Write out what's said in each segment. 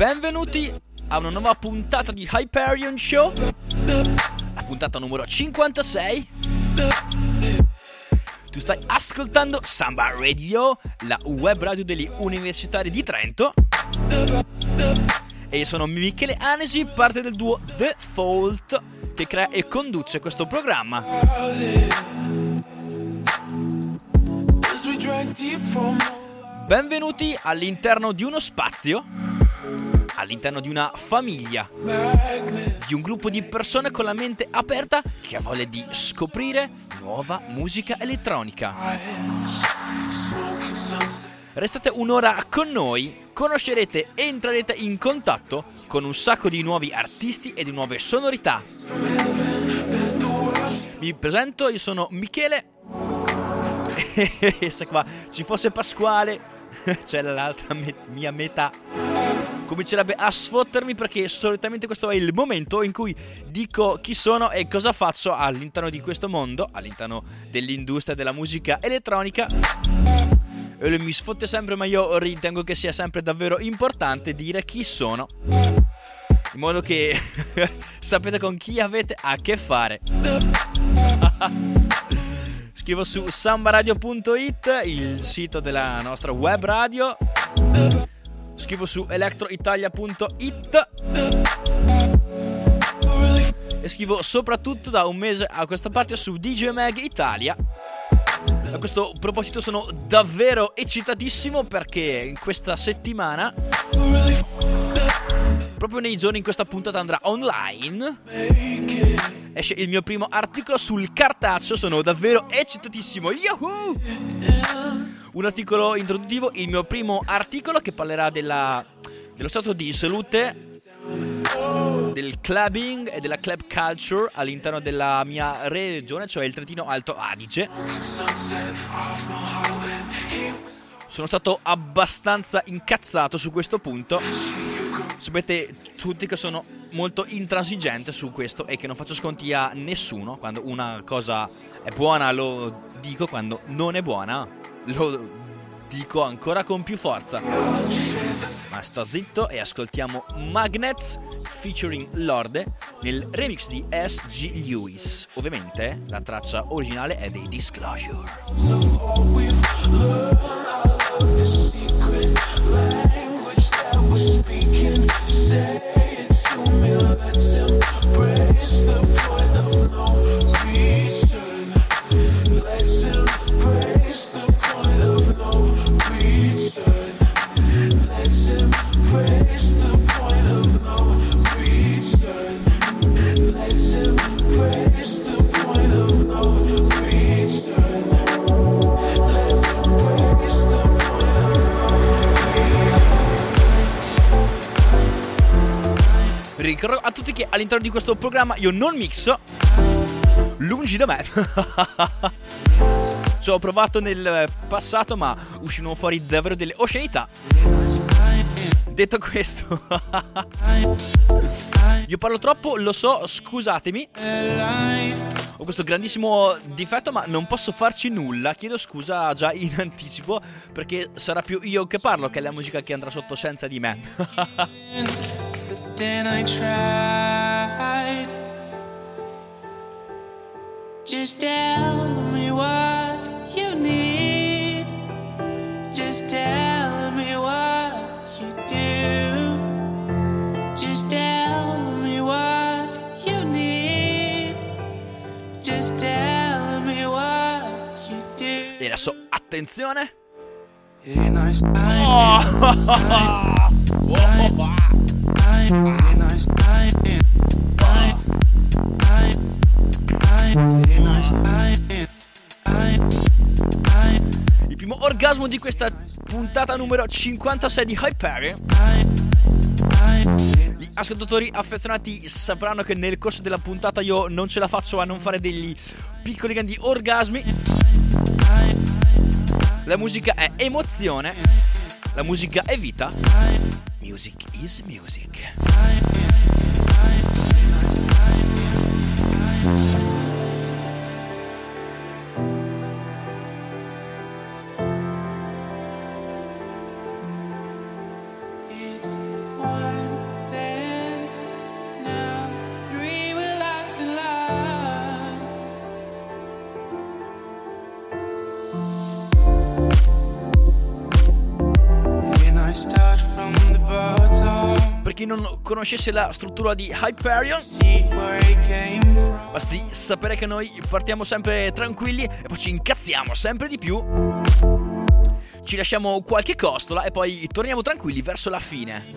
Benvenuti a una nuova puntata di Hyperion Show. La puntata numero 56. Tu stai ascoltando Samba Radio, la web radio degli universitari di Trento. E io sono Michele Anesi, parte del duo The Fault, che crea e conduce questo programma. Benvenuti all'interno di uno spazio, all'interno di una famiglia, di un gruppo di persone con la mente aperta che ha voglia di scoprire nuova musica elettronica. Restate un'ora con noi, conoscerete e entrerete in contatto con un sacco di nuovi artisti e di nuove sonorità. Mi presento, io sono Michele. E se qua ci fosse Pasquale, c'è l'altra me- mia metà. Comincerebbe a sfottermi perché solitamente questo è il momento in cui dico chi sono e cosa faccio all'interno di questo mondo, all'interno dell'industria della musica elettronica. Mi sfotte sempre, ma io ritengo che sia sempre davvero importante dire chi sono. In modo che sapete con chi avete a che fare. Scrivo su sambaradio.it, il sito della nostra web radio. Scrivo su electroitalia.it. E scrivo soprattutto da un mese a questa parte su DJ Mag Italia. A questo proposito sono davvero eccitatissimo perché in questa settimana, proprio nei giorni in questa puntata andrà online, esce il mio primo articolo sul cartaceo, sono davvero eccitatissimo. Yahoo! Un articolo introduttivo, il mio primo articolo che parlerà della, dello stato di salute del clubbing e della club culture all'interno della mia regione, cioè il Trentino Alto Adige. Sono stato abbastanza incazzato su questo punto. Sapete tutti che sono molto intransigente su questo e che non faccio sconti a nessuno. Quando una cosa è buona lo dico, quando non è buona lo dico ancora con più forza. Ma sto zitto e ascoltiamo Magnets featuring Lorde nel remix di S.G. Lewis. Ovviamente la traccia originale è dei Disclosure. speaking, say it to me. Let's embrace the voice. Ricordo a tutti che all'interno di questo programma io non mixo. Lungi da me. Ci ho provato nel passato, ma uscivano fuori davvero delle oscenità. Detto questo, io parlo troppo, lo so, scusatemi. Ho questo grandissimo difetto, ma non posso farci nulla. Chiedo scusa già in anticipo, perché sarà più io che parlo che la musica che andrà sotto senza di me. then I tried. Just tell me what you need. Just tell me what you do. Just tell me what you need. Just tell me what you do. E adesso, attenzione. In our oh. Il primo orgasmo di questa puntata numero 56 di Hyperion. Gli ascoltatori affezionati sapranno che nel corso della puntata io non ce la faccio a non fare degli piccoli grandi orgasmi. La musica è emozione, la musica è vita. Music is music. Chi non conoscesse la struttura di Hyperion, basti sapere che noi partiamo sempre tranquilli e poi ci incazziamo sempre di più. Ci lasciamo qualche costola e poi torniamo tranquilli verso la fine.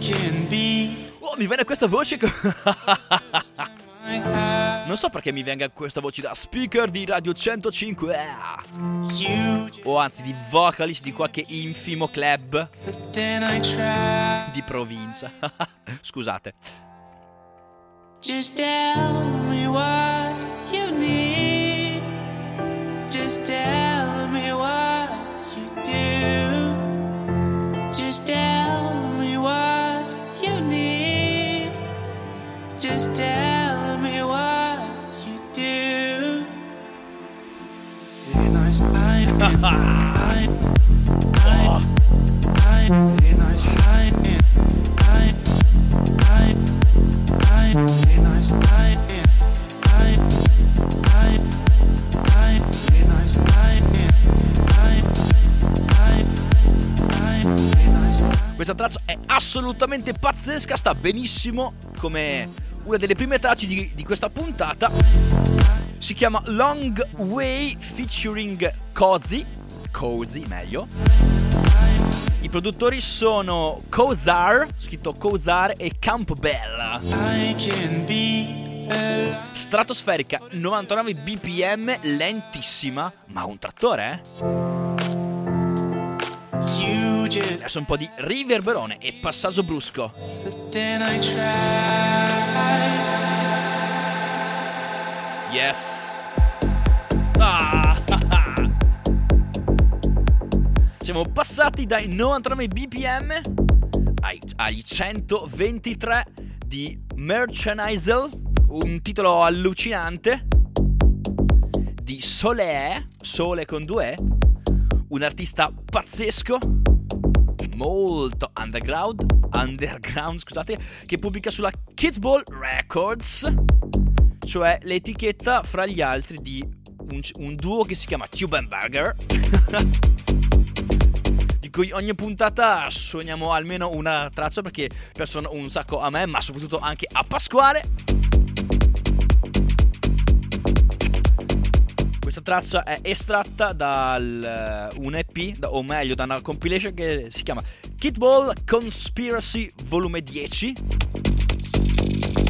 Oh, mi viene questa voce. non so perché mi venga questa voce da speaker di Radio 105. ah. You just, O anzi, di vocalist di qualche infimo club di provincia. Scusate. Just tell me what you need. Just tell me what you do. Just tell me what you need. Just tell Questa traccia è assolutamente pazzesca, sta benissimo come una delle prime tracce di, di questa puntata. Si chiama Long Way featuring Cozy, Cozy meglio. I produttori sono Kozar, scritto Kozar e Campbell. Stratosferica 99 bpm, lentissima, ma un trattore, eh? Adesso un po' di riverberone e passaggio brusco. but then I try. Yes. Ah, Siamo passati dai 99 bpm ai, agli 123 di Merchandisel, un titolo allucinante di Sole, Sole con due E, un artista pazzesco, molto underground, underground scusate, che pubblica sulla Kitball Records cioè l'etichetta fra gli altri di un, un duo che si chiama Tubenberger di cui ogni puntata suoniamo almeno una traccia perché piacciono un sacco a me ma soprattutto anche a Pasquale questa traccia è estratta da un EP da- o meglio da una compilation che si chiama Kitball Conspiracy Volume 10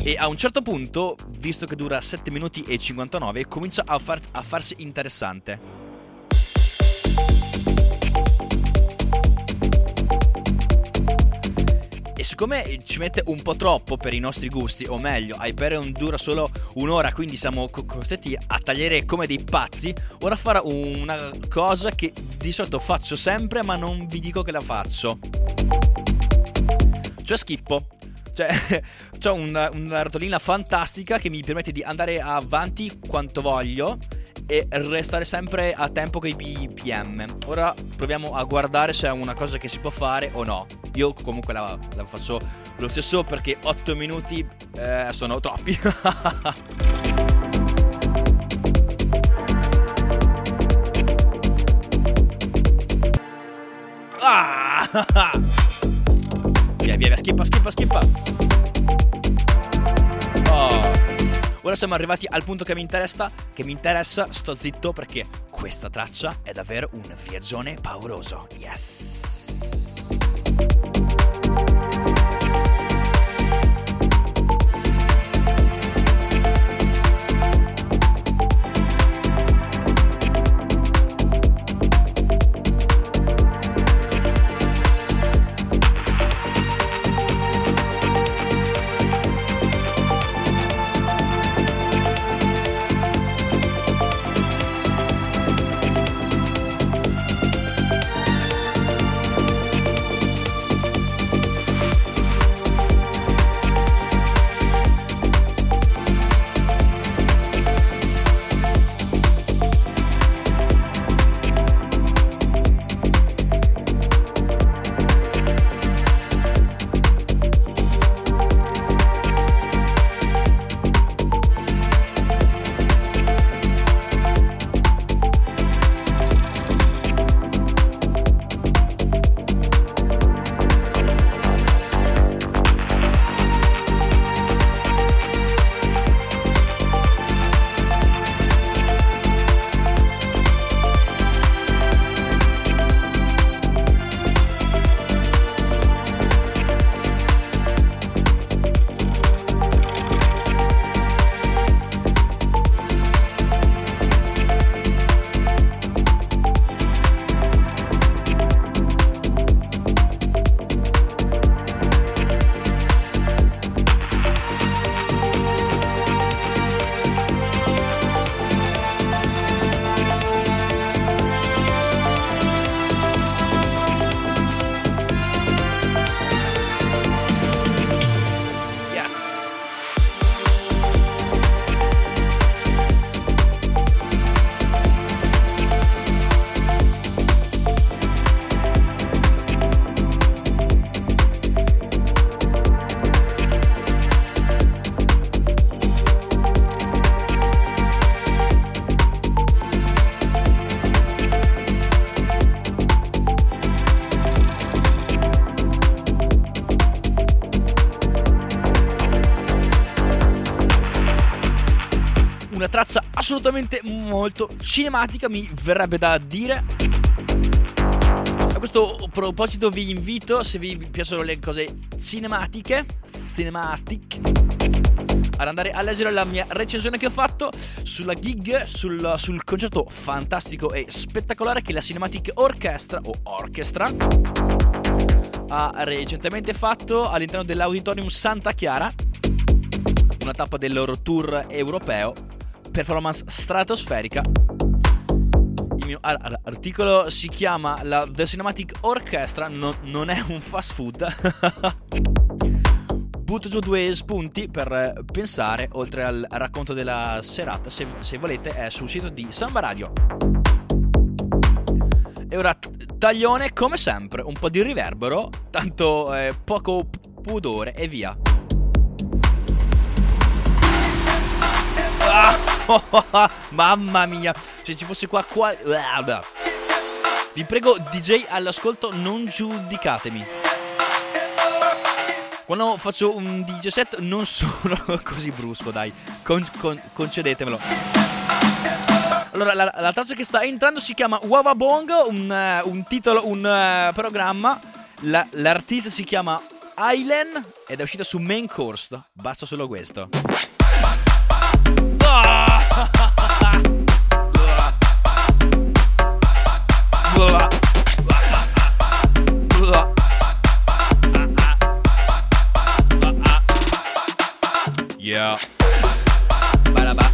e a un certo punto, visto che dura 7 minuti e 59, comincia a, far- a farsi interessante. E siccome ci mette un po' troppo per i nostri gusti, o meglio, Hyperion dura solo un'ora, quindi siamo co- costretti a tagliare come dei pazzi, ora farò una cosa che di solito faccio sempre, ma non vi dico che la faccio. Cioè schippo. Cioè, ho una, una rotolina fantastica che mi permette di andare avanti quanto voglio e restare sempre a tempo con i BPM. Ora proviamo a guardare se è una cosa che si può fare o no. Io comunque la, la faccio lo stesso perché 8 minuti eh, sono troppi. ah! Via, via, via, skippa, skippa, skippa. Ora siamo arrivati al punto che mi interessa, che mi interessa, sto zitto perché questa traccia è davvero un viaggione pauroso. Yes. Assolutamente molto cinematica, mi verrebbe da dire. A questo proposito vi invito, se vi piacciono le cose cinematiche, cinematic, ad andare a leggere la mia recensione che ho fatto sulla gig, sul, sul concerto fantastico e spettacolare che la Cinematic Orchestra o Orchestra ha recentemente fatto all'interno dell'Auditorium Santa Chiara, una tappa del loro tour europeo, performance stratosferica. Il mio ar- articolo si chiama la The Cinematic Orchestra, no- non è un fast food. butto giù due spunti per pensare, oltre al racconto della serata, se, se volete, è sul sito di Samba Radio. E ora taglione come sempre, un po' di riverbero, tanto eh, poco pudore e via. Ah, mamma mia, se ci fosse qua qua... Vi prego DJ all'ascolto non giudicatemi. Quando faccio un DJ set non sono così brusco, dai, con, con, concedetemelo. Allora, la, la, traccia che sta entrando si chiama Wawabong, un, uh, un titolo, un uh, programma. La, l'artista si chiama Ailen ed è uscita su Main Course. Basta solo questo. Yeah. Ba-da-ba.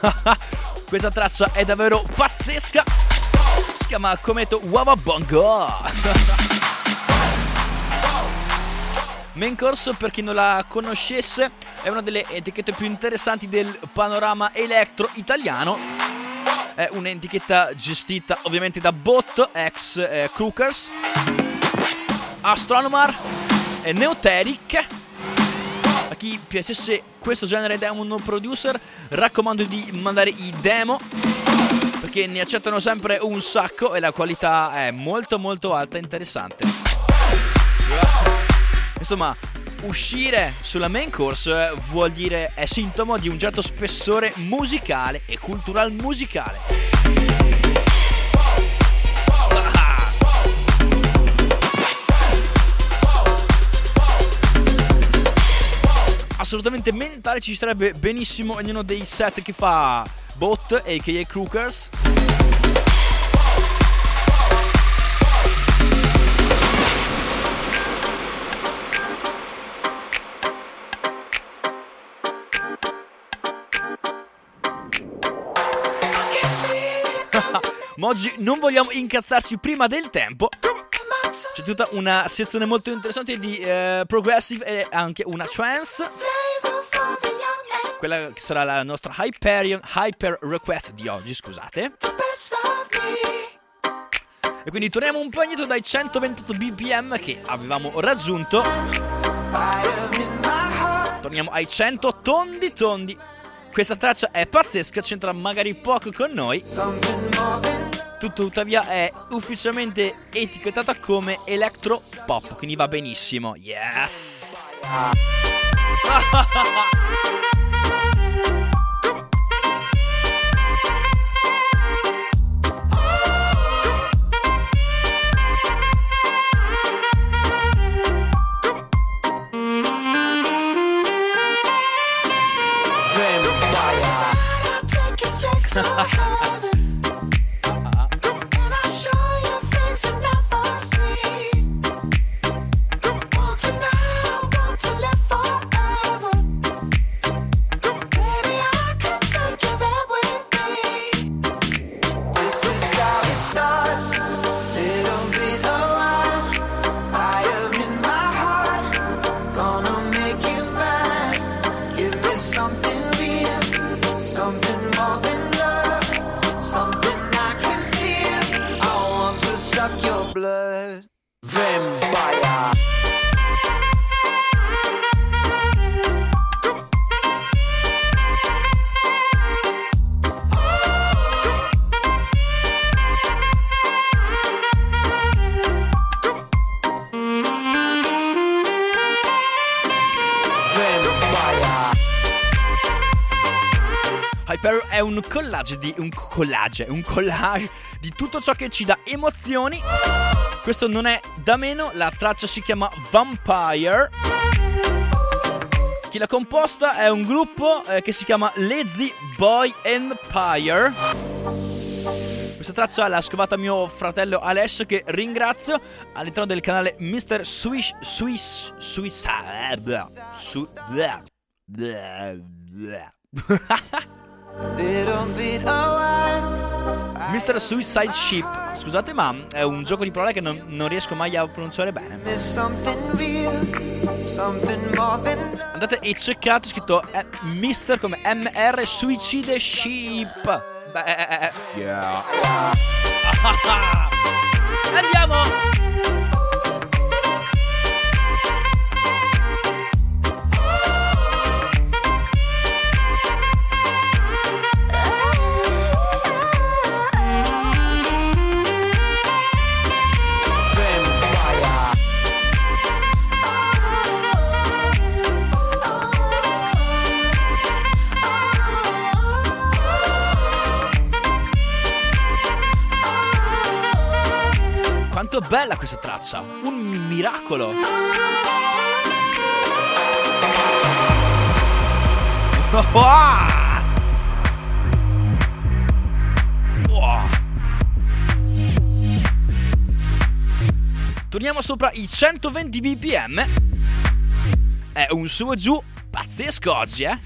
Ah, ah. Questa traccia è davvero pazzesca. Si chiama Cometo Wawabongo. Main Course, per chi non la conoscesse, è una delle etichette più interessanti del panorama electro italiano. È un'etichetta gestita ovviamente da Bot, ex eh, Crookers, Astronomar e Neoteric. A chi piacesse questo genere Demon Producer, raccomando di mandare i demo perché ne accettano sempre un sacco e la qualità è molto molto alta e interessante. Insomma, uscire sulla main course vuol dire è sintomo di un certo spessore musicale e cultural musicale. Assolutamente mentale ci starebbe benissimo ognuno dei set che fa Bot, a.k.a. Crookers. Ma oggi non vogliamo incazzarci prima del tempo. C'è tutta una sezione molto interessante di eh, progressive e anche una trance. Quella che sarà la nostra Hyperion Hyper Request di oggi, scusate. E quindi torniamo un po' indietro dai 128 bpm che avevamo raggiunto. Torniamo ai 100 tondi tondi. Questa traccia è pazzesca, c'entra magari poco con noi. Tuttavia è ufficialmente etichettata come electro pop, quindi va benissimo. Yes! un collage di un collage, un collage di tutto ciò che ci dà emozioni. Questo non è da meno, la traccia si chiama Vampire. Chi l'ha composta è un gruppo eh, che si chiama Lazy Boy Empire. Questa traccia l'ha scovata mio fratello Alessio che ringrazio all'interno del canale Mr. Swish Swish Swiss su, bit of wine. Mr. Suicide Ship. Scusate ma è un gioco di parole che non, non riesco mai a pronunciare bene. Andate e cercate scritto eh, Mr. come MR Suicide Ship. Beh, eh, eh, eh. yeah. Andiamo! Quanto è bella questa traccia! Un miracolo! Wow! Torniamo sopra i 120 bpm. È un su e giù pazzesco oggi, eh?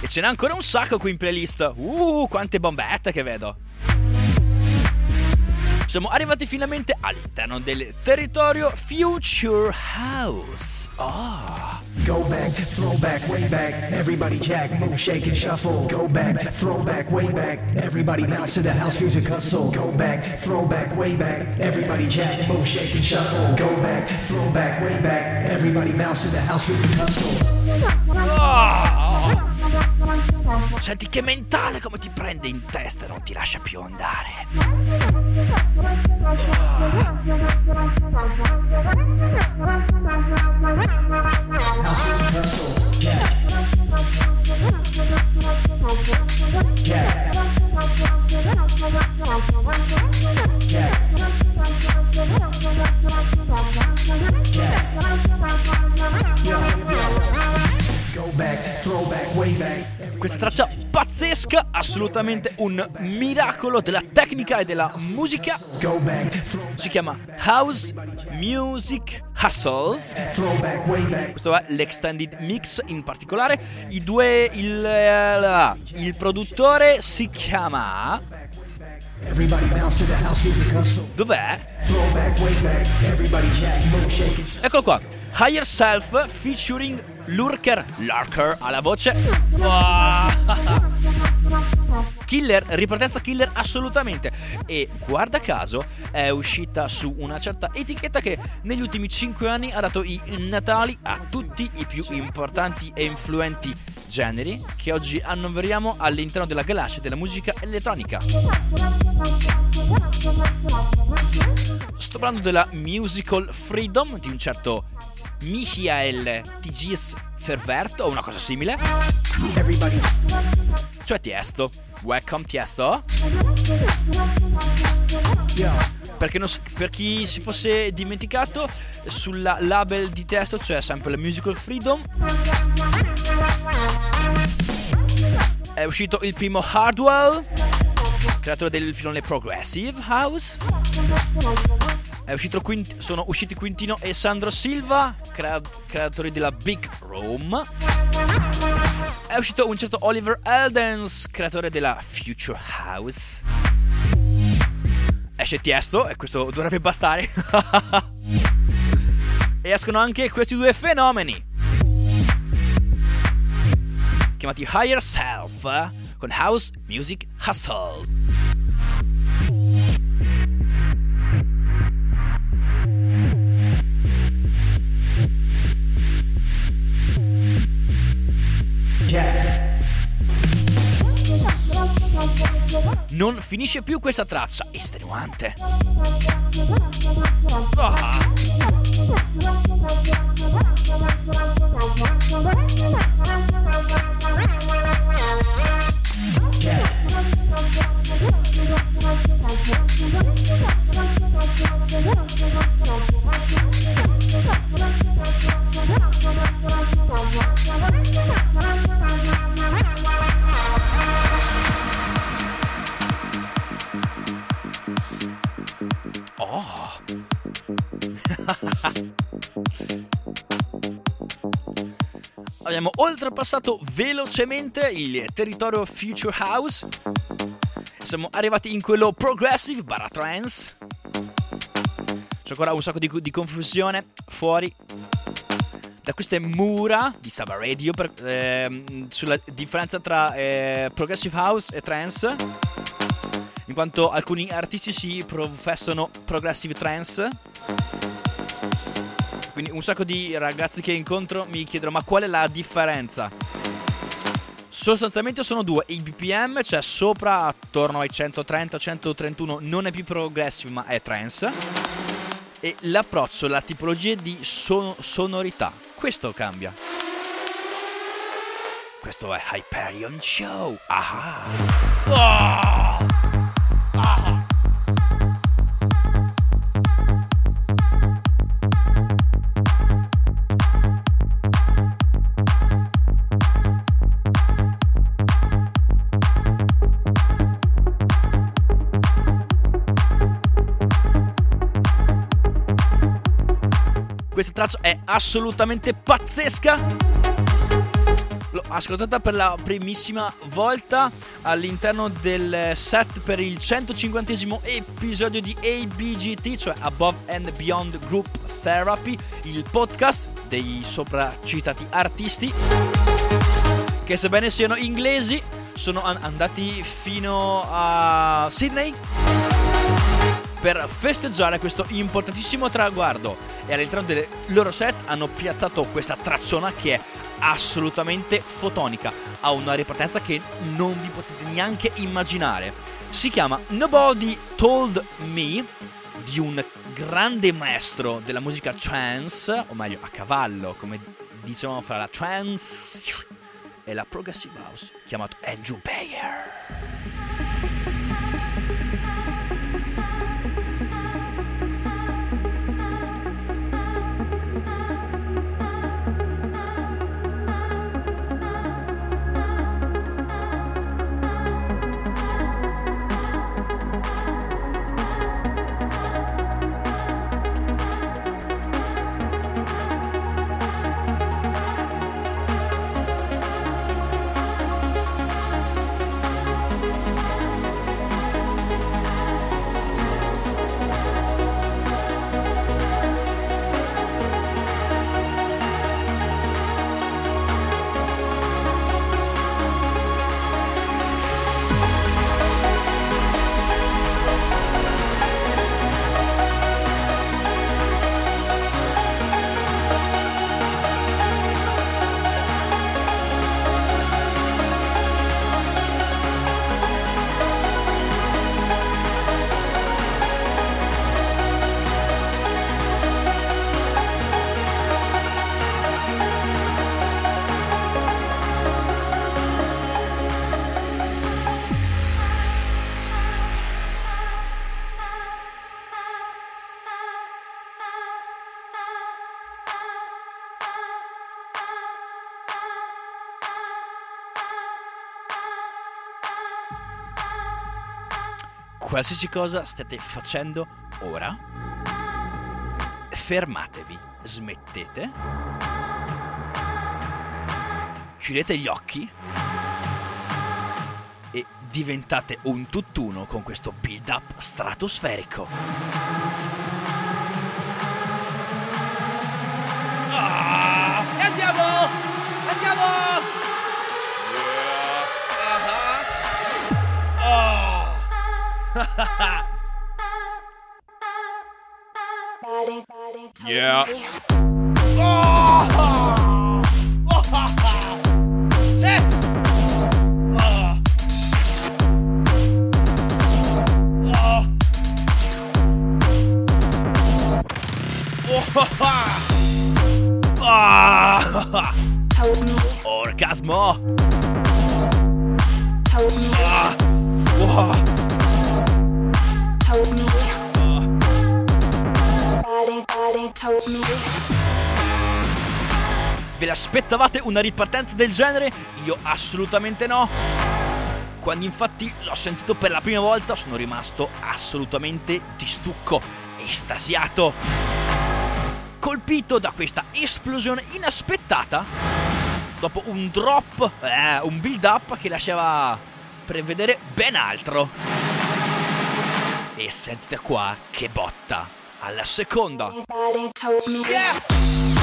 E ce n'è ancora un sacco qui in playlist. Uh, quante bombette che vedo. Siamo arrivati finalmente all'interno del territorio Future House. Oh. Go back, throw back, way back. Everybody jack, move, shake and shuffle. Go back, throw back, way back. Everybody bounce to the house music hustle. Go back, throw back, way back. Everybody jack, move, shake and shuffle. Go back, throw back, way back. Everybody bounce to the house music hustle. Oh. Senti che mentale come ti prende in testa e non ti lascia più andare. House Questa traccia pazzesca, assolutamente un miracolo della tecnica e della musica. Si chiama House Music Hustle. Questo è l'extended mix in particolare. I due, il, il produttore si chiama. Dov'è? Eccolo qua. Higher Self featuring Lurker Lurker alla voce. Wow. Killer, ripartenza killer assolutamente. E guarda caso è uscita su una certa etichetta che negli ultimi 5 anni ha dato i natali a tutti i più importanti e influenti generi che oggi annoveriamo all'interno della galassia della musica elettronica. Sto parlando della Musical Freedom di un certo Michael TGS Fervert o una cosa simile. Everybody, Cioè Tiesto. Welcome Tiesto. Perché non per chi si fosse dimenticato, sulla label di Tiesto c'è sempre la Musical Freedom. È uscito il primo Hardwell, creatore del filone Progressive House. Quint- sono usciti Quintino e Sandro Silva, crea- creatori della Big Room. È uscito un certo Oliver Eldens, creatore della Future House. Esce Tiesto e questo dovrebbe bastare. e escono anche questi due fenomeni. Chiamati Higher Self con House Music Hustle. Jack, Non finisce più questa traccia estenuante. Ah. Abbiamo oltrepassato velocemente il territorio Future House. Siamo arrivati in quello progressive barra. C'è ancora un sacco di, di confusione fuori da queste mura di Saba Radio per- ehm, sulla differenza tra eh, progressive house e trance. In quanto alcuni artisti si professano progressive trance. Quindi un sacco di ragazzi che incontro mi chiedono ma qual è la differenza? Sostanzialmente sono due, il BPM, cioè sopra attorno ai 130-131 non è più progressive ma è trance. E l'approccio, la tipologia di son- sonorità, questo cambia. Questo è Hyperion Show. Ah! Ah! Traccia è assolutamente pazzesca. L'ho ascoltata per la primissima volta all'interno del set per il 150 episodio di ABGT, cioè Above and Beyond Group Therapy, il podcast dei sopra citati artisti, che sebbene siano inglesi, sono an- andati fino a Sydney per festeggiare questo importantissimo traguardo e all'interno del loro set hanno piazzato questa tracciona che è assolutamente fotonica, ha una ripartenza che non vi potete neanche immaginare. Si chiama Nobody Told Me di un grande maestro della musica trance, o meglio a cavallo, come dicevamo fra la trance e la progressive house, chiamato Andrew Bayer. Qualsiasi cosa state facendo ora, fermatevi, smettete, chiudete gli occhi e diventate un tutt'uno con questo build up stratosferico. Yeah. Ve l'aspettavate una ripartenza del genere? Io assolutamente no. Quando infatti l'ho sentito per la prima volta sono rimasto assolutamente di stucco, estasiato. Colpito da questa esplosione inaspettata dopo un drop, eh, un build up che lasciava prevedere ben altro. E sentite qua che botta alla seconda. Yeah!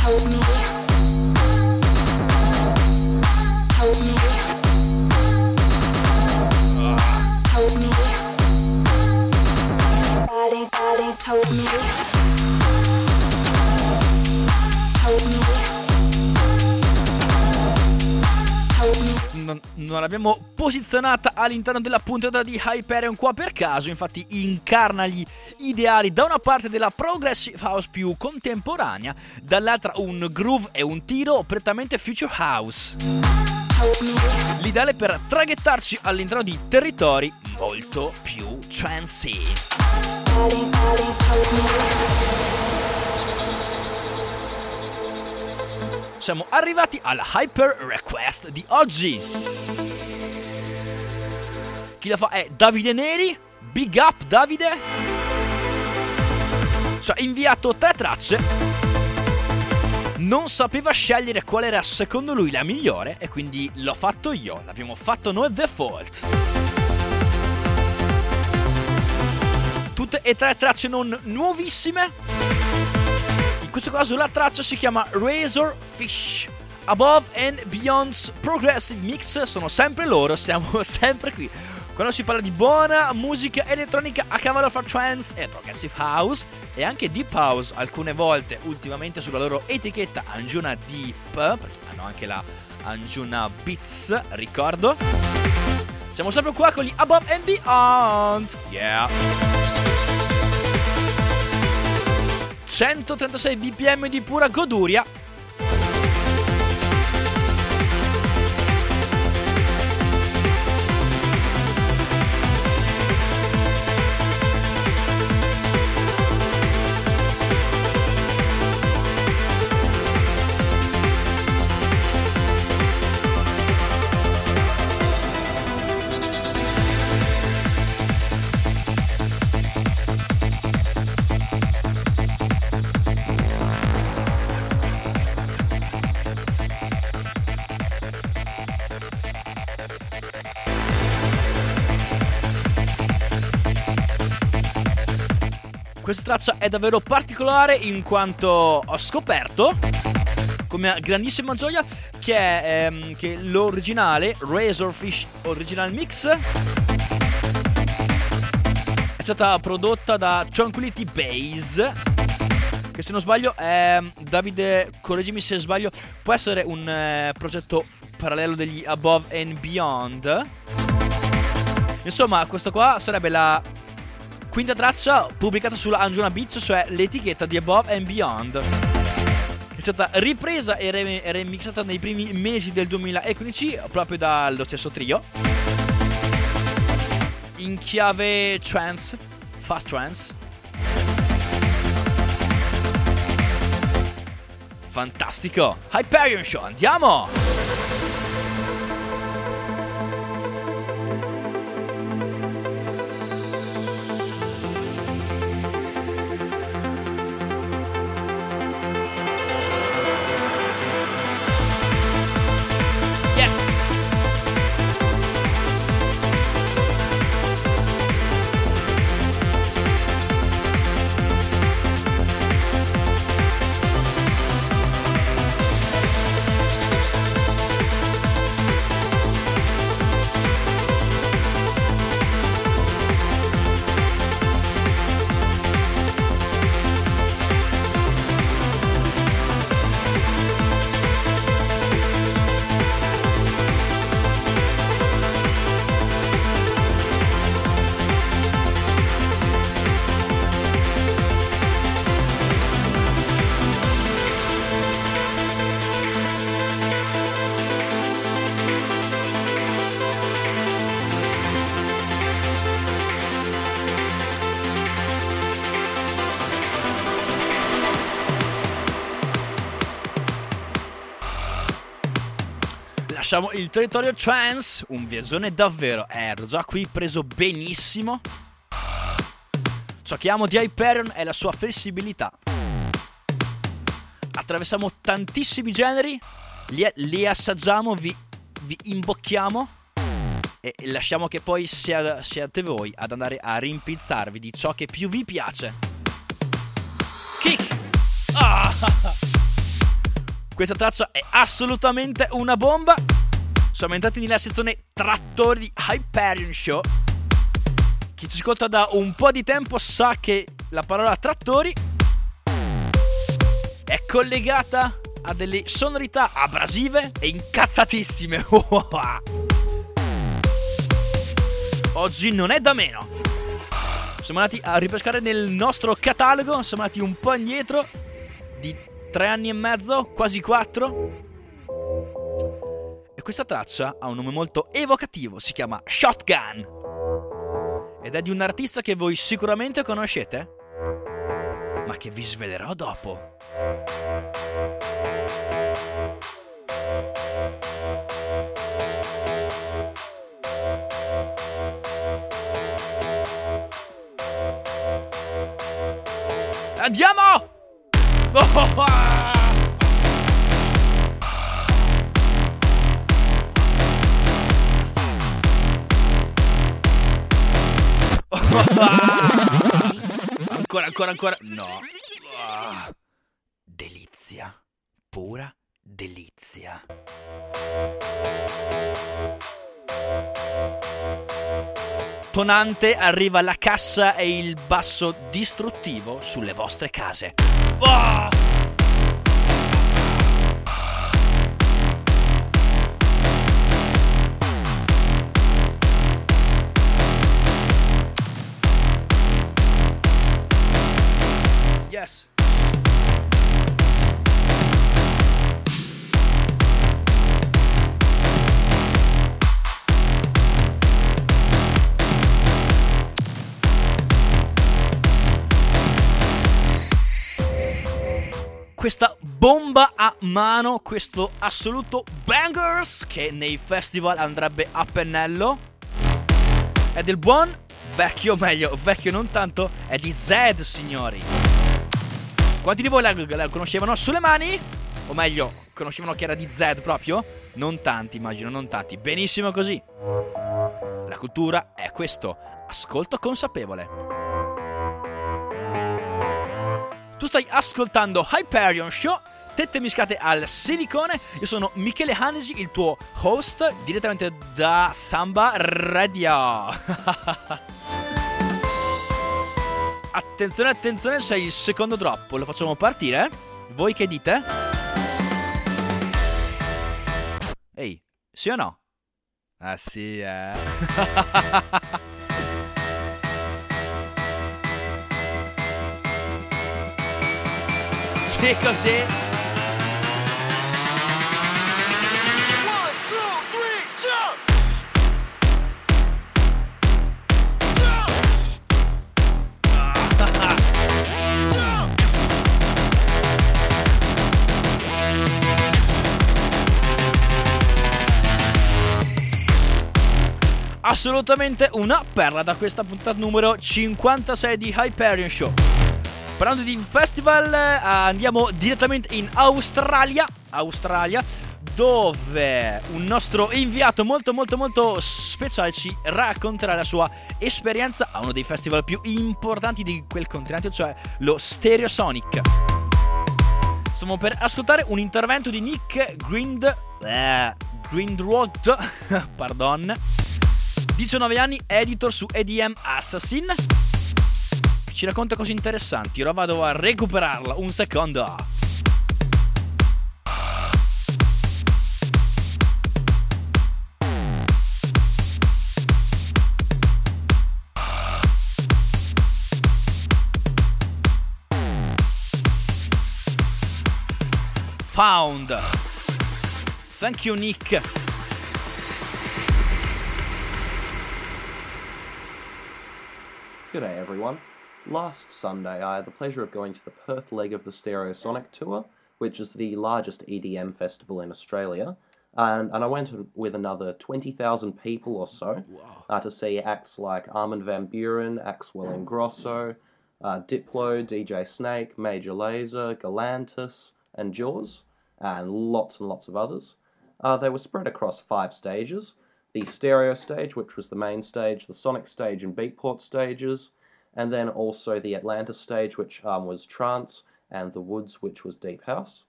Told me. Non, non l'abbiamo posizionata all'interno della puntata di Hyperion qua per caso, infatti incarna gli ideali da una parte della progressive house più contemporanea, dall'altra un groove e un tiro prettamente future house. L'ideale per traghettarci all'interno di territori molto più trancy. Siamo arrivati alla Hyper Request di oggi. Chi la fa è Davide Neri. Big up Davide. Ci ha inviato tre tracce. Non sapeva scegliere qual era secondo lui la migliore e quindi l'ho fatto io. L'abbiamo fatto noi default. Tutte e tre tracce non nuovissime, questo caso la traccia si chiama Razor Fish. Above and Beyond's Progressive Mix sono sempre loro, siamo sempre qui. Quando si parla di buona musica elettronica a cavallo fra trance e progressive house e anche deep house alcune volte ultimamente sulla loro etichetta Anjuna Deep, perché hanno anche la Anjuna Beats, ricordo. Siamo sempre qua con gli Above and Beyond. Yeah. 136 bpm di pura goduria. Traccia è davvero particolare in quanto ho scoperto, con mia grandissima gioia, che, è, ehm, che l'originale Razorfish Original Mix è stata prodotta da Tranquility Base. Che se non sbaglio è Davide, correggimi se sbaglio, può essere un eh, progetto parallelo degli Above and Beyond. Insomma, questo qua sarebbe la quinta traccia pubblicata sulla Anjuna Beats, cioè l'etichetta di Above and Beyond. È stata ripresa e re- remixata nei primi mesi del 2015 proprio dallo stesso trio. In chiave trance, fast trance. Fantastico! Hyperion Show, andiamo! Lasciamo il territorio trance, un viaggione davvero. Ero già qui preso benissimo. Ciò che amo di Hyperion è la sua flessibilità. Attraversiamo tantissimi generi, li, li assaggiamo, vi, vi imbocchiamo e lasciamo che poi sia- siate voi ad andare a rimpizzarvi di ciò che più vi piace. Kick! Ah! Questa traccia è assolutamente una bomba. Siamo entrati nella sezione trattori di Hyperion Show. Chi ci ascolta da un po' di tempo sa che la parola trattori è collegata a delle sonorità abrasive e incazzatissime. Oggi non è da meno. Siamo andati a ripescare nel nostro catalogo, siamo andati un po' indietro di tre anni e mezzo, quasi quattro. E questa traccia ha un nome molto evocativo, si chiama Shotgun. Ed è di un artista che voi sicuramente conoscete, ma che vi svelerò dopo. Andiamo! Oh, ah! Ancora, ancora, ancora. No. Delizia. Pura delizia. Tonante arriva la cassa e il basso distruttivo sulle vostre case. Ah! A mano, questo assoluto bangers che nei festival andrebbe a pennello è del buon vecchio, meglio, vecchio non tanto, è di Zed, signori. Quanti di voi la, la conoscevano sulle mani? O meglio, conoscevano che era di Zed proprio? Non tanti, immagino, non tanti. Benissimo così. La cultura è questo, ascolto consapevole. Tu stai ascoltando Hyperion Show, tette miscate al silicone. Io sono Michele Hanesi, il tuo host, direttamente da Samba Radio. attenzione, attenzione, sei il secondo drop. Lo facciamo partire? Voi che dite? Ehi, sì o no? Ah sì, eh. sì, così. Assolutamente una perla da questa puntata numero 56 di Hyperion Show. Parlando di festival, eh, andiamo direttamente in Australia. Australia, dove un nostro inviato molto molto molto speciale ci racconterà la sua esperienza a uno dei festival più importanti di quel continente, cioè lo Stereosonic. Stiamo per ascoltare un intervento di Nick Grind, eh, Grindrod, pardon, 19 anni, editor su EDM Assassin. Ci racconta cose interessanti. Ora vado a recuperarla. Un secondo. Found. Thank you, Nick. G'day everyone. Last Sunday I had the pleasure of going to the Perth leg of the Stereosonic Tour, which is the largest EDM festival in Australia. And, and I went with another 20,000 people or so uh, to see acts like Armin Van Buren, Axwell Ingrosso, uh, Diplo, DJ Snake, Major Lazer, Galantis, and Jaws, and lots and lots of others. Uh, they were spread across five stages the stereo stage, which was the main stage, the sonic stage and beatport stages, and then also the Atlanta stage, which um, was trance, and the Woods, which was deep house.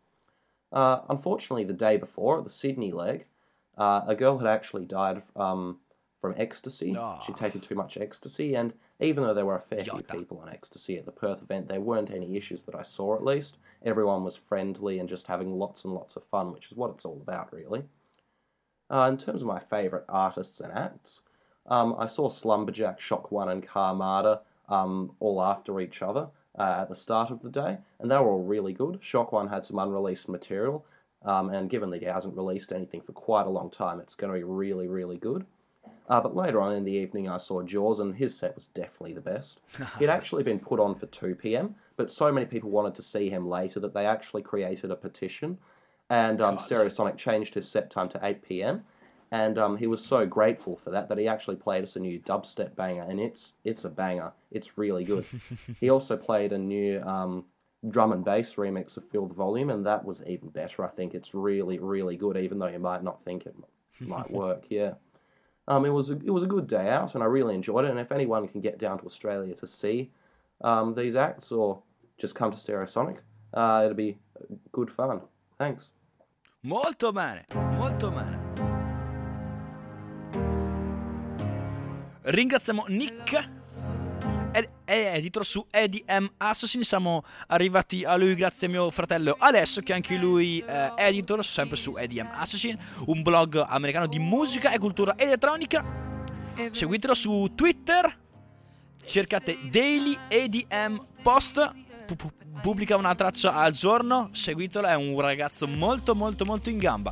Uh, unfortunately, the day before, the Sydney leg, uh, a girl had actually died um, from ecstasy. Ah. She'd taken too much ecstasy, and even though there were a fair few people on ecstasy at the Perth event, there weren't any issues that I saw at least. Everyone was friendly and just having lots and lots of fun, which is what it's all about, really. Uh, in terms of my favourite artists and acts, um, I saw Slumberjack, Shock One, and Karmada um, all after each other uh, at the start of the day, and they were all really good. Shock One had some unreleased material, um, and given that he hasn't released anything for quite a long time, it's going to be really, really good. Uh, but later on in the evening, I saw Jaws, and his set was definitely the best. He'd actually been put on for 2 p.m., but so many people wanted to see him later that they actually created a petition, and um, Stereosonic changed his set time to 8 p.m. And um, he was so grateful for that that he actually played us a new dubstep banger, and it's it's a banger. It's really good. he also played a new um, drum and bass remix of Feel the Volume, and that was even better. I think it's really really good, even though you might not think it might work. Yeah. Um, it was a, it was a good day out, and I really enjoyed it. And if anyone can get down to Australia to see um, these acts or just come to Stereosonic, uh, it'll be good fun. Thanks. Molto bene, molto bene. Ringraziamo Nick, è editor su EDM Assassin. Siamo arrivati a lui grazie a mio fratello Alessio, che anche lui è editor sempre su EDM Assassin, un blog americano di musica e cultura elettronica. Seguitelo su Twitter, cercate Daily EDM Post, pu- pu- pubblica una traccia al giorno, seguitelo, è un ragazzo molto molto molto in gamba.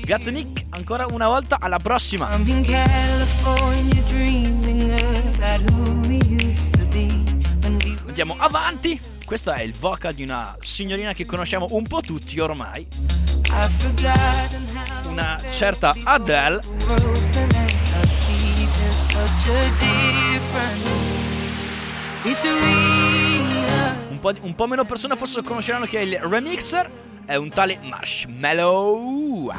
Grazie Nick, ancora una volta, alla prossima! I'm in California dreaming about who we used to be when we were Andiamo avanti! Questo è il vocal di una signorina che conosciamo un po' tutti ormai, una certa Adele. worlds that I see there's such a us. Un po', di- un po' meno persone forse conosceranno che il remixer è un tale Marshmallow.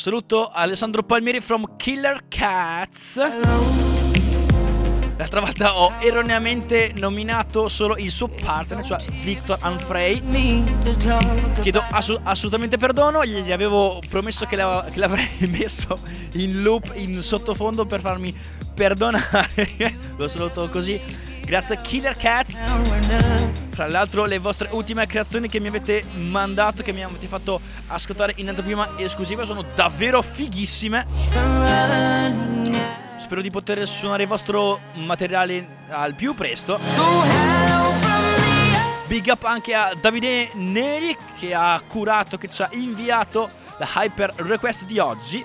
Saluto Alessandro Palmieri from Killer Cats. L'altra volta ho erroneamente nominato solo il suo partner, cioè Victor Anfrey. Chiedo assu- assolutamente perdono, gli gli avevo promesso che, la- che l'avrei messo in loop, in sottofondo per farmi perdonare. Lo saluto così. Grazie a Killer Cats. Fra l'altro le vostre ultime creazioni che mi avete mandato, che mi avete fatto ascoltare in anteprima esclusiva sono davvero fighissime. Spero di poter suonare il vostro materiale al più presto. Big up anche a Davide Neri che ha curato, che ci ha inviato la hyper request di oggi.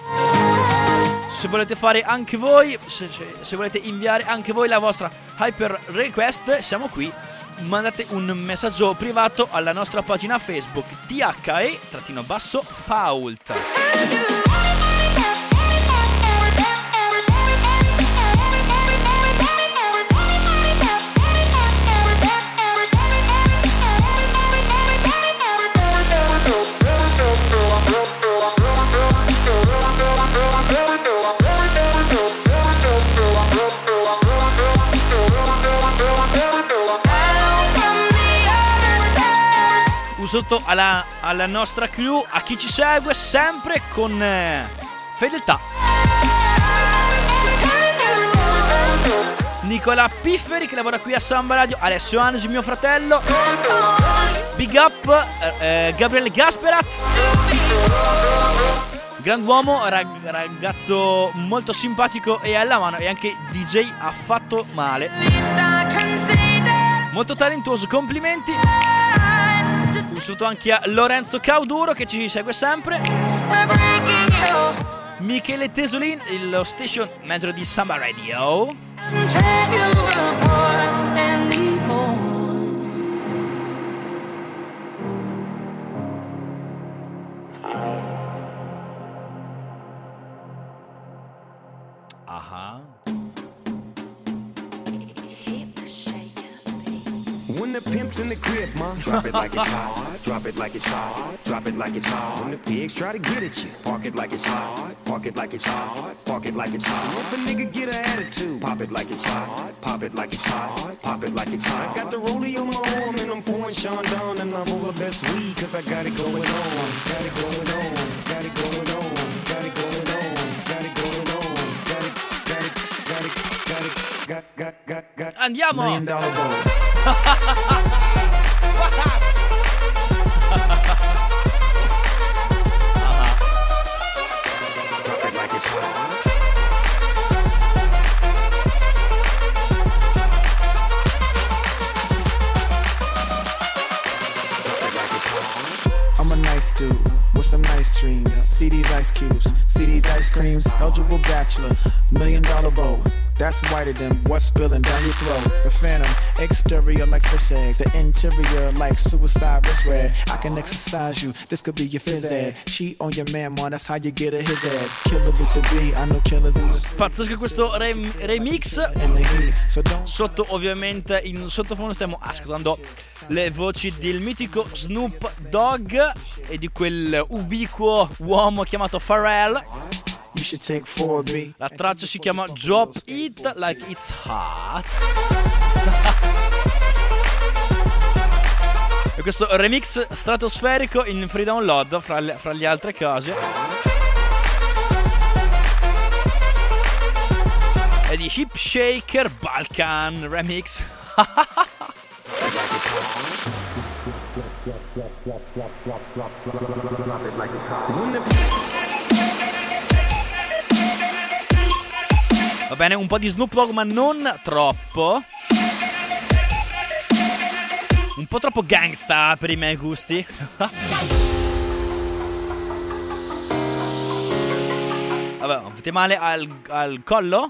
Se volete fare anche voi, se, se- se volete inviare anche voi la vostra hyper request, siamo qui. Mandate un messaggio privato alla nostra pagina Facebook THE-Fault. Saluto alla, alla nostra crew, a chi ci segue sempre con eh, fedeltà. Nicola Pifferi che lavora qui a Samba Radio, Alessio Anesi, mio fratello, Big Up, eh, eh, Gabriele Gasperat, grand'uomo, rag- ragazzo molto simpatico e alla mano e anche DJ affatto male. Molto talentuoso, complimenti. Un saluto anche a Lorenzo Cauduro che ci segue sempre. Michele Tesolin, lo station manager di Samba Radio. Crib, ma, drop it like it's hot. Drop it like it's hot. Drop it like it's hot. When the pigs try to get at you, park it like it's hot. Park it like it's hot. Park it like it's hot. If a nigga get an attitude, pop it like it's hot. Pop it like it's hot. Pop it like it's hot. I got the rollie on my arm and I'm pouring Sean down and I'm the best weed cause I got it going on. Got it going on. Got it going on. Got it going on. Got it going on. Got it. Got it. Got it. Got it. Got got got got. Andiamo! Million dollar bowl. ice cubes, see these ice creams. Eligible bachelor, million dollar bow. That's whiter than what's spilling down your throat. The phantom, exterior like fish eggs. The interior like suicide wrist red. I can exercise you, this could be your phys ed. Cheat on your man, man, that's how you get a his ed. Killer with the B, I know killers in the, Pazzesco questo rem- remix. Sotto ovviamente in sottofondo stiamo ascoltando le voci del mitico Snoop Dogg e di quel ubiquo uomo chiamato Pharrell. La traccia si chiama Drop It Like It's Hot. e questo remix stratosferico in free download fra, le- fra le altre cose. È di Hip Shaker Balkan Remix. Va bene, un po' di Snoop Dogg, ma non troppo. Un po' troppo gangsta per i miei gusti. Vabbè, avete male al, al collo?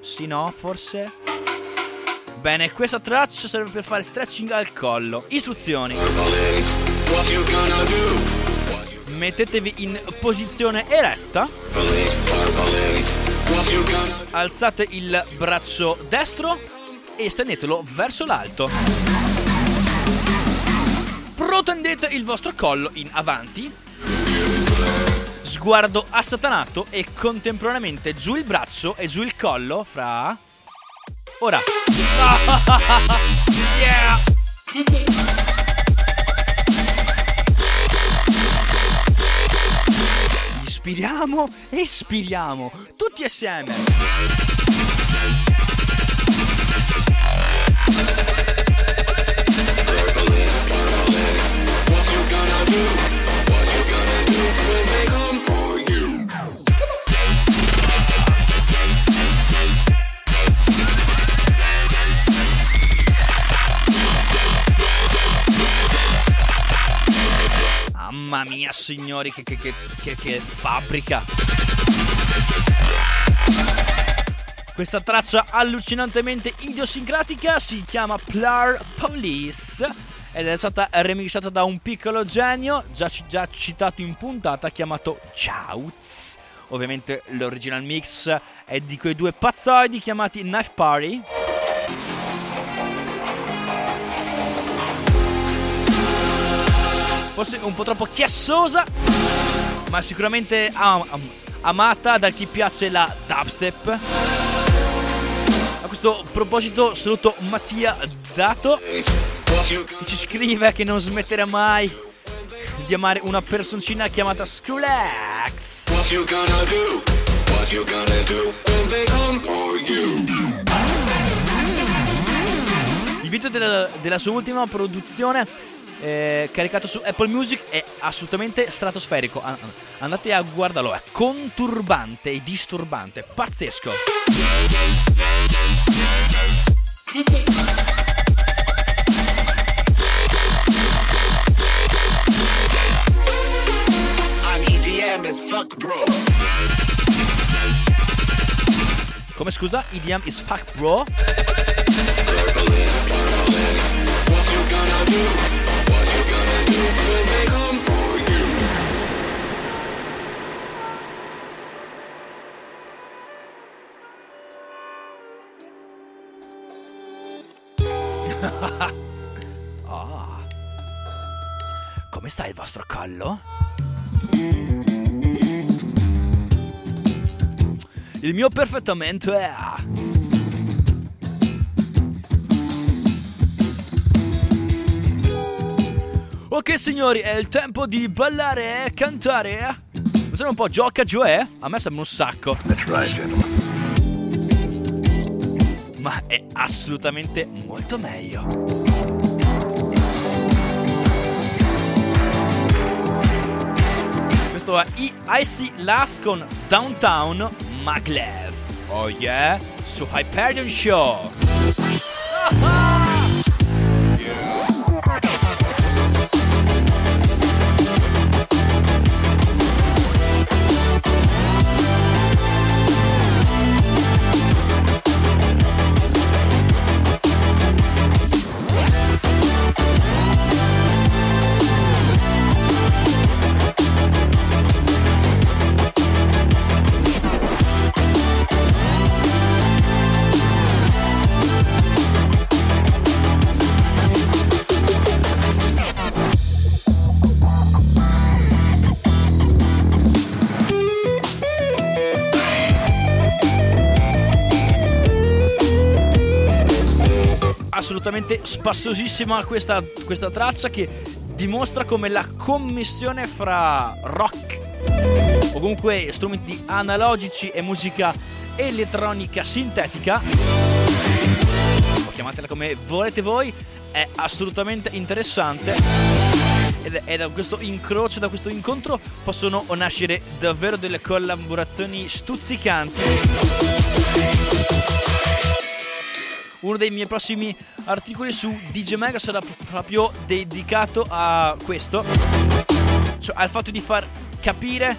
Sì, no, forse. Bene, questa traccia serve per fare stretching al collo. Istruzioni. Mettetevi in posizione eretta. Alzate il braccio destro e stendetelo verso l'alto. Protendete il vostro collo in avanti. Sguardo assatanato e contemporaneamente giù il braccio e giù il collo fra... Ora. yeah! Ispiriamo, espiriamo, tutti assieme. Mia, signori, che, che- che- che- fabbrica! Questa traccia allucinantemente idiosincratica si chiama Plar Police ed è stata remixata da un piccolo genio già, già citato in puntata chiamato Chauz. Ovviamente l'original mix è di quei due pazzoidi chiamati Knife Party. Forse un po' troppo chiassosa, ma sicuramente am- am- amata da chi piace la dubstep. A questo proposito saluto Mattia Dato che ci scrive che non smetterà mai di amare una personcina chiamata Skrillex. You? video della, della sua ultima produzione eh, caricato su Apple Music è assolutamente stratosferico. An- andate a guardarlo, è conturbante e disturbante, pazzesco. Come scusa? EDM is fuck bro? Ah. Come sta il vostro collo? Il mio perfettamente è... Ok signori, è il tempo di ballare e cantare. Non sembra un po' gioca Joe? A me sembra un sacco. Ma è assolutamente molto meglio. Questo è I- Icy Last con Downtown Maglev. Oh yeah? Su Hyperion Show. Assolutamente spassosissima questa, questa traccia che dimostra come la commissione fra rock o comunque strumenti analogici e musica elettronica sintetica o chiamatela come volete voi è assolutamente interessante. Ed è- da questo incrocio, da questo incontro possono nascere davvero delle collaborazioni stuzzicanti uno dei miei prossimi articoli su DJ Mega sarà proprio dedicato a questo, cioè al fatto di far capire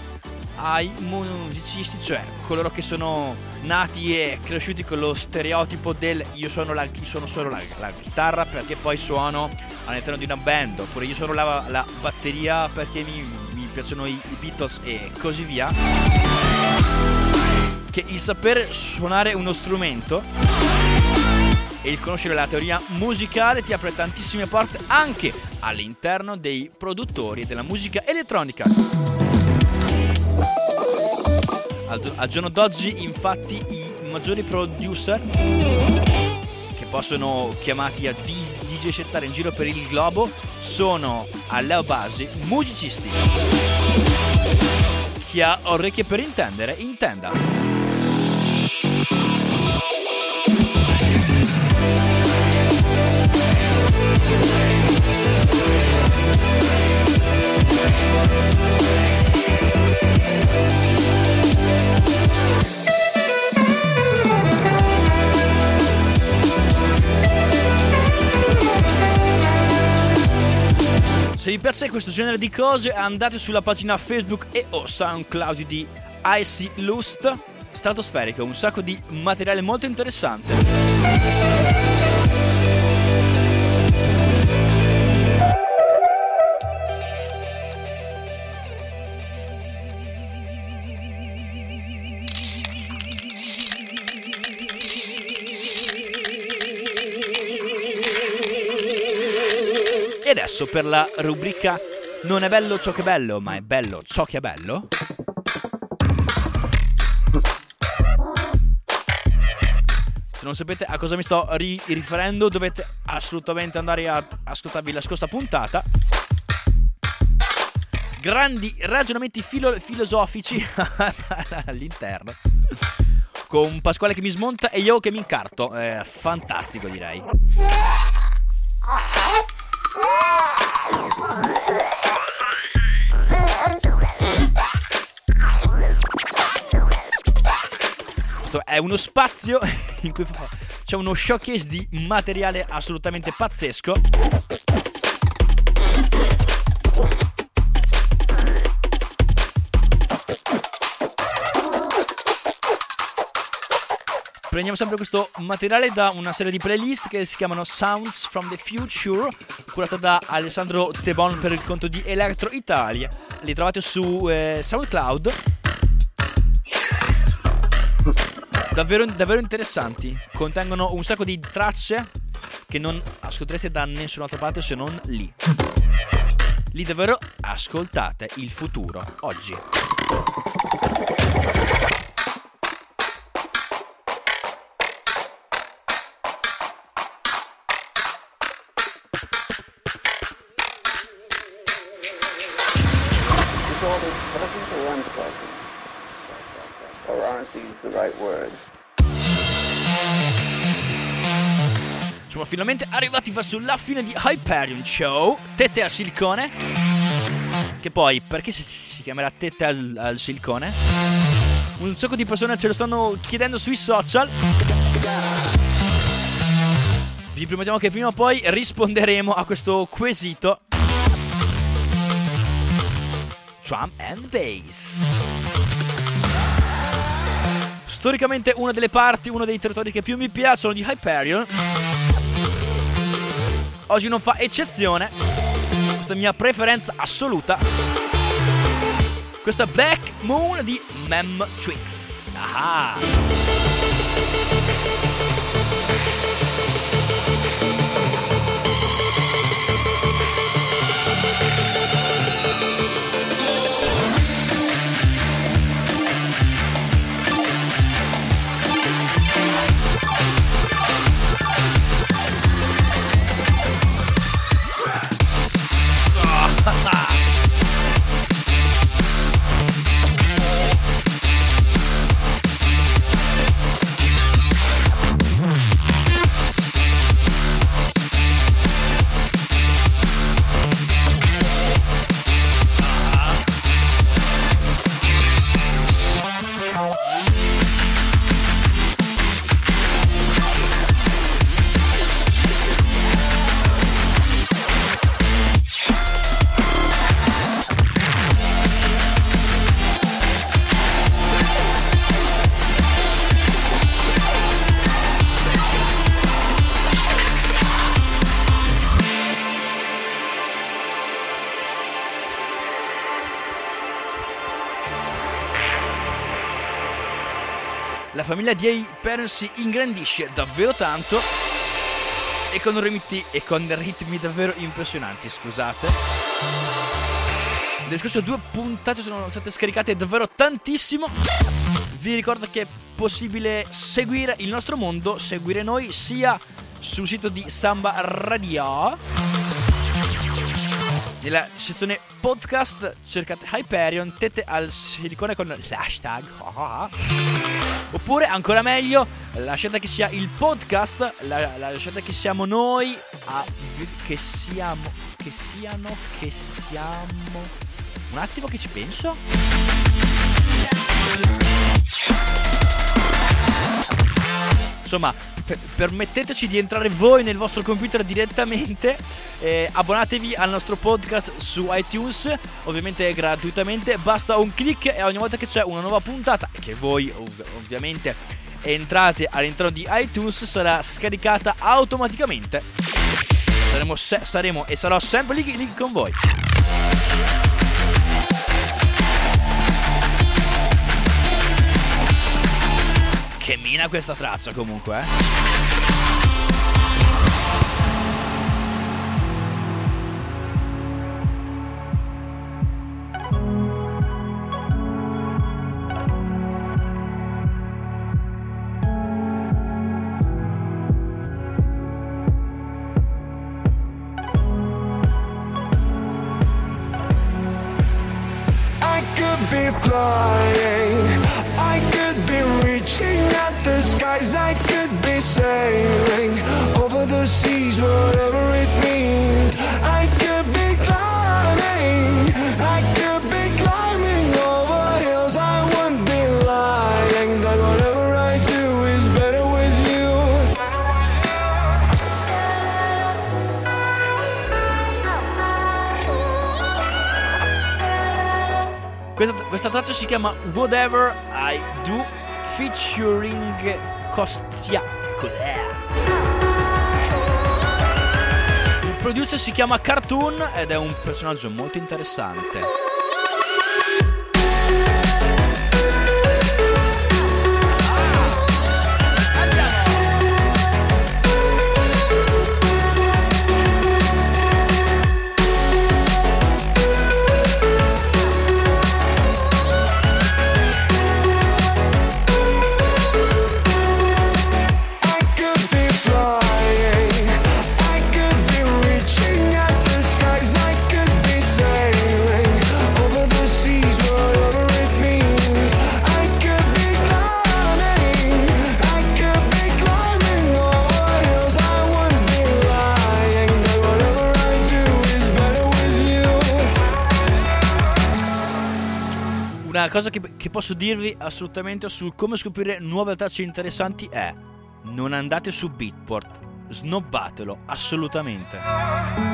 ai musicisti, cioè coloro che sono nati e cresciuti con lo stereotipo del io sono, la, io sono solo la, la chitarra perché poi suono all'interno di una band, oppure io sono la, la batteria perché mi, mi piacciono i, i Beatles e così via. Che il saper suonare uno strumento e il conoscere la teoria musicale ti apre tantissime porte anche all'interno dei produttori della musica elettronica. Al, giorno d'oggi, infatti, i maggiori producer che possono chiamati a DJ settare in giro per il globo sono alla base musicisti. Chi ha orecchie per intendere, intenda. Se vi piace questo genere di cose andate sulla pagina Facebook e o SoundCloud di Icy Lust Stratosferica, un sacco di materiale molto interessante. Per la rubrica Non è bello ciò che è bello, ma è bello ciò che è bello. Se non sapete a cosa mi sto ri- riferendo, dovete assolutamente andare a ascoltarvi la scorsa puntata. Grandi ragionamenti filo- filosofici all'interno. Con Pasquale che mi smonta e io che mi incarto. Eh, fantastico direi. È uno spazio in cui c'è uno showcase di materiale assolutamente pazzesco. Prendiamo sempre questo materiale da una serie di playlist che si chiamano Sounds from the Future, curata da Alessandro Tebon per il conto di Electro Italia. Li trovate su eh, SoundCloud. Davvero, davvero interessanti. Contengono un sacco di tracce che non ascolterete da nessun'altra parte se non lì. Lì davvero ascoltate il futuro oggi. All this pleasant or unpleasant? Or aren't these the right words? Siamo finalmente arrivati verso la fine di Hyperion Show. Tette al silicone. Che poi, perché si chiamerà tette al, al silicone? Un sacco di persone ce lo stanno chiedendo sui social. Vi promettiamo che prima o poi risponderemo a questo quesito. Drum and Bass. Storicamente una delle parti, uno dei territori che più mi piacciono di Hyperion. Oggi non fa eccezione. Questa è mia preferenza assoluta. Questa è Black Moon di Mem Tricks. Ah. La famiglia di Hyperion si ingrandisce davvero tanto e con ritmi, e con ritmi davvero impressionanti, scusate. Le scorse due puntate sono state scaricate davvero tantissimo. Vi ricordo che è possibile seguire il nostro mondo, seguire noi sia sul sito di Samba Radio. Nella sezione podcast cercate Hyperion, tette al silicone con l'hashtag. Oppure ancora meglio, lasciate che sia il podcast, la- lasciate che siamo noi a che siamo che siano che siamo un attimo che ci penso. Insomma, per- permetteteci di entrare voi nel vostro computer direttamente. eh, abbonatevi al nostro podcast su iTunes, ovviamente gratuitamente. Basta un clic e ogni volta che c'è una nuova puntata, che voi ov- ovviamente entrate all'interno di iTunes, sarà scaricata automaticamente. Saremo, se- saremo e sarò sempre lì, lì con voi. Che mina questa traccia comunque, eh. Be flying, the skies I could be sailing over the seas whatever it means. I could be climbing I could be climbing over hills I wouldn't be lying that whatever I do is better with you. Questa, questa traccia si chiama Whatever I Do. Featuring Kostia. Il producer si chiama Cartoon ed è un personaggio molto interessante. Cosa che, che posso dirvi assolutamente sul come scoprire nuove tracce interessanti è non andate su Beatport, snobbatelo assolutamente. È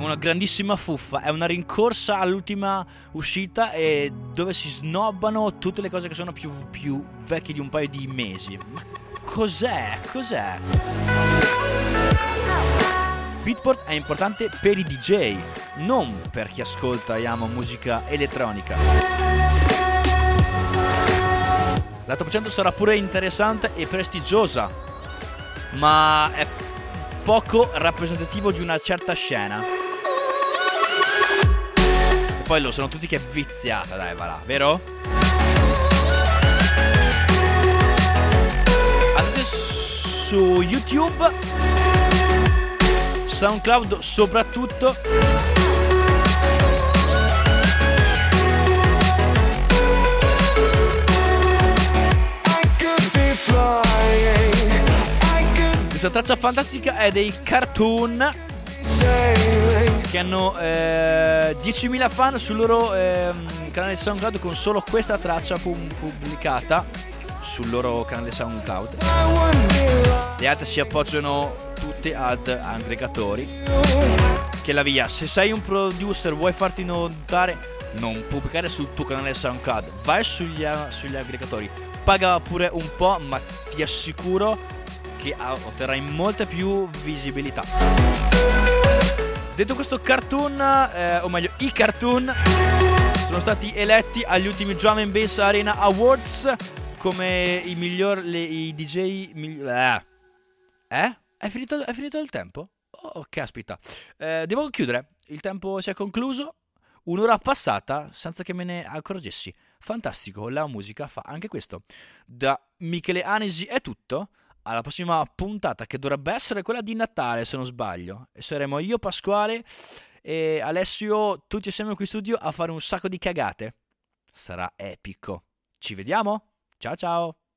una grandissima fuffa, è una rincorsa all'ultima uscita e dove si snobbano tutte le cose che sono più, più vecchie di un paio di mesi. Ma cos'è? Cos'è? Beatport è importante per i DJ, non per chi ascolta e ama musica elettronica. La top 100 sarà pure interessante e prestigiosa, ma è poco rappresentativo di una certa scena. E poi lo sono tutti che è viziata, dai, va là, vero? Andate su YouTube, SoundCloud soprattutto. Questa traccia fantastica è dei cartoon che hanno eh, 10.000 fan sul loro ehm, canale SoundCloud con solo questa traccia pu- pubblicata sul loro canale SoundCloud. Le altre si appoggiano tutte ad aggregatori. Che la via, se sei un producer vuoi farti notare, non pubblicare sul tuo canale SoundCloud, vai sugli, sugli aggregatori, paga pure un po', ma ti assicuro che ah, otterrai molta più visibilità. Detto questo, cartoon, eh, o meglio, i cartoon sono stati eletti agli ultimi Drum and Bass Arena Awards come i miglior i DJ migli- eh. Eh? È finito, è finito il tempo? Oh, caspita. Eh, devo chiudere. Il tempo si è concluso. Un'ora passata senza che me ne accorgessi. Fantastico, la musica fa anche questo. Da Michele Anesi è tutto. Alla prossima puntata, che dovrebbe essere quella di Natale, se non sbaglio. E saremo io, Pasquale e Alessio, tutti assieme qui in studio a fare un sacco di cagate. Sarà epico. Ci vediamo? Ciao ciao!